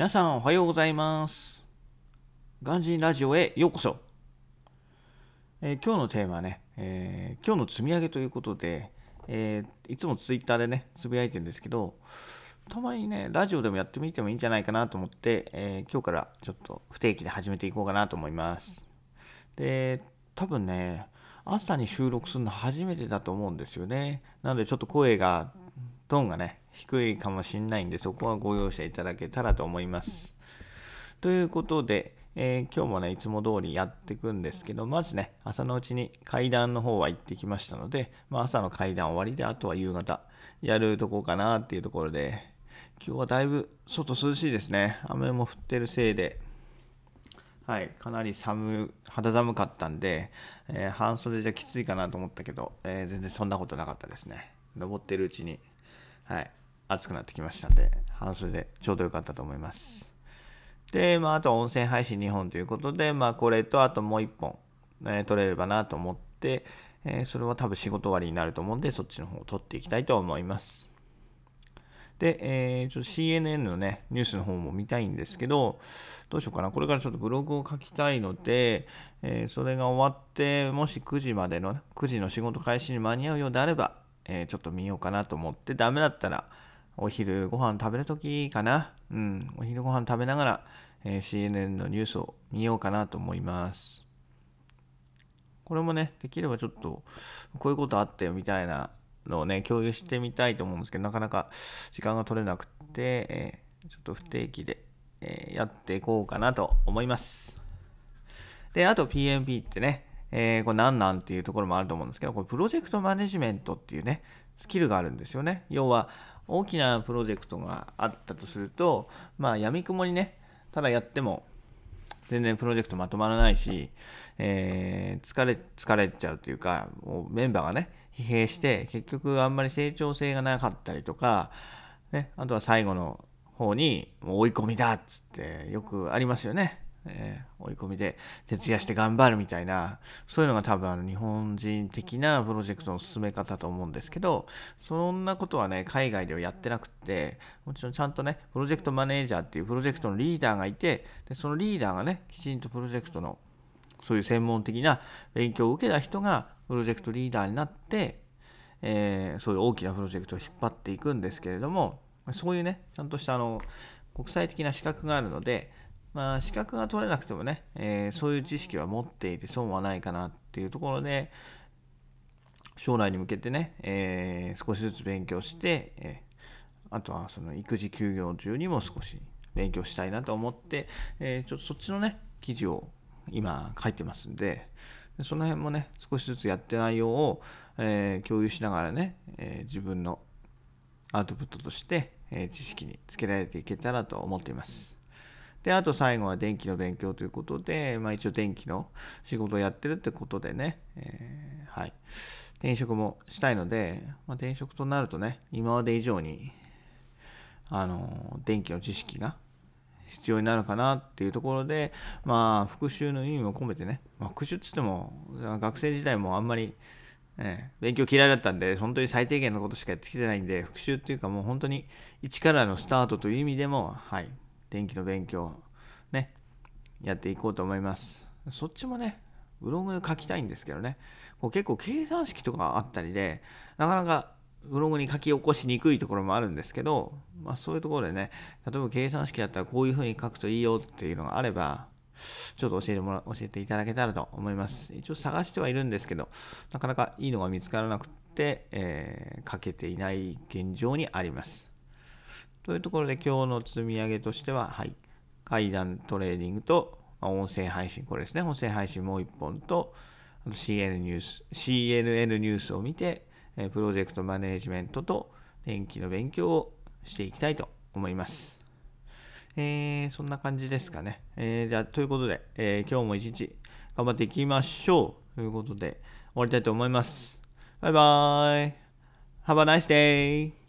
皆さんおはようございます。ガンジンラジオへようこそ。えー今日のテーマはね、えー今日の積み上げということで、えーいつもツイッターでね、つぶやいてるんですけど、たまにね、ラジオでもやってみてもいいんじゃないかなと思って、え今日からちょっと不定期で始めていこうかなと思います。で、多分ね、朝に収録するの初めてだと思うんですよね。なのでちょっと声が、トーンがね、低いかもしれないんで、そこはご容赦いただけたらと思います。ということで、えー今日もね、いつも通りやっていくんですけど、まずね、朝のうちに階段の方は行ってきましたので、まあ、朝の階段終わりで、あとは夕方やるとこかなっていうところで、今日はだいぶ外涼しいですね。雨も降ってるせいで、はい、かなり寒肌寒かったんで、えー半袖じゃきついかなと思ったけど、えー全然そんなことなかったですね。登ってるうちに、はい、暑くなってきましたんで、半袖でちょうどよかったと思います。で、まあ、あとは音声配信2本ということで、まあ、これとあともう1本、えー撮れればなと思って、えーそれは多分仕事終わりになると思うんで、そっちの方を撮っていきたいと思います。で、えーちょっと CNN のね、ニュースの方も見たいんですけど、どうしようかな。これからちょっとブログを書きたいので、えーそれが終わって、もし9時までの、9時の仕事開始に間に合うようであれば、えーちょっと見ようかなと思って、ダメだったら、お昼ご飯食べるときかな。うん、お昼ご飯食べながら、えー CNN のニュースを見ようかなと思います。これもね、できればちょっと、こういうことあったよみたいなのをね、共有してみたいと思うんですけど、なかなか時間が取れなくて、えーちょっと不定期で、えーやっていこうかなと思います。で、あと PMP ってね、えーこれ何なんっていうところもあると思うんですけど、これプロジェクトマネジメントっていうね、スキルがあるんですよね。要は、大きなプロジェクトがあったとすると、まあ、闇雲にね、ただやっても、全然プロジェクトまとまらないし、えー疲れ、疲れちゃうというか、もうメンバーがね、疲弊して、結局あんまり成長性がなかったりとか、ね、あとは最後の方に、もう追い込みだっつって、よくありますよね。えー追い込みで徹夜して頑張るみたいな、そういうのが多分あの日本人的なプロジェクトの進め方と思うんですけど、そんなことはね、海外ではやってなくって、もちろんちゃんとね、プロジェクトマネージャーっていうプロジェクトのリーダーがいて、でそのリーダーがね、きちんとプロジェクトのそういう専門的な勉強を受けた人がプロジェクトリーダーになって、えーそういう大きなプロジェクトを引っ張っていくんですけれども、そういうね、ちゃんとしたあの国際的な資格があるので、まあ、資格が取れなくてもね、えーそういう知識は持っていて損はないかなっていうところで、将来に向けてね、えー少しずつ勉強して、えーあとはその育児休業中にも少し勉強したいなと思って、えちょっとそっちのね、記事を今書いてますんで、その辺もね、少しずつやって内容を、え共有しながらね、え自分のアウトプットとして、え知識につけられていけたらと思っています。で、あと最後は電気の勉強ということで、まあ一応電気の仕事をやってるってことでね、えーはい。転職もしたいので、まあ、転職となるとね、今まで以上に、あの、電気の知識が必要になるかなっていうところで、まあ、復習の意味も込めてね、まあ、復習っつっても、学生時代もあんまり、え勉強嫌いだったんで、本当に最低限のことしかやってきてないんで、復習っていうかもう本当に一からのスタートという意味でも、はい、電気の勉強、ね、やっていこうと思います。そっちもね、ブログで書きたいんですけどね、こう結構計算式とかあったりで、なかなかブログに書き起こしにくいところもあるんですけど、まあ、そういうところでね、例えば計算式だったらこういうふうに書くといいよっていうのがあれば、ちょっと教えてもら教えていただけたらと思います。一応探してはいるんですけど、なかなかいいのが見つからなくて、えー書けていない現状にあります。というところで今日の積み上げとしては、はい、階段トレーニングと、ま音声配信、これですね、音声配信もう1本と、あと CN ニュース、CNN ニュースを見て、えプロジェクトマネジメントと電気の勉強をしていきたいと思います。えーそんな感じですかね。えーじゃあ、ということで、えー今日も一日頑張っていきましょう。ということで、終わりたいと思います。バイバーイ。Have a nice day!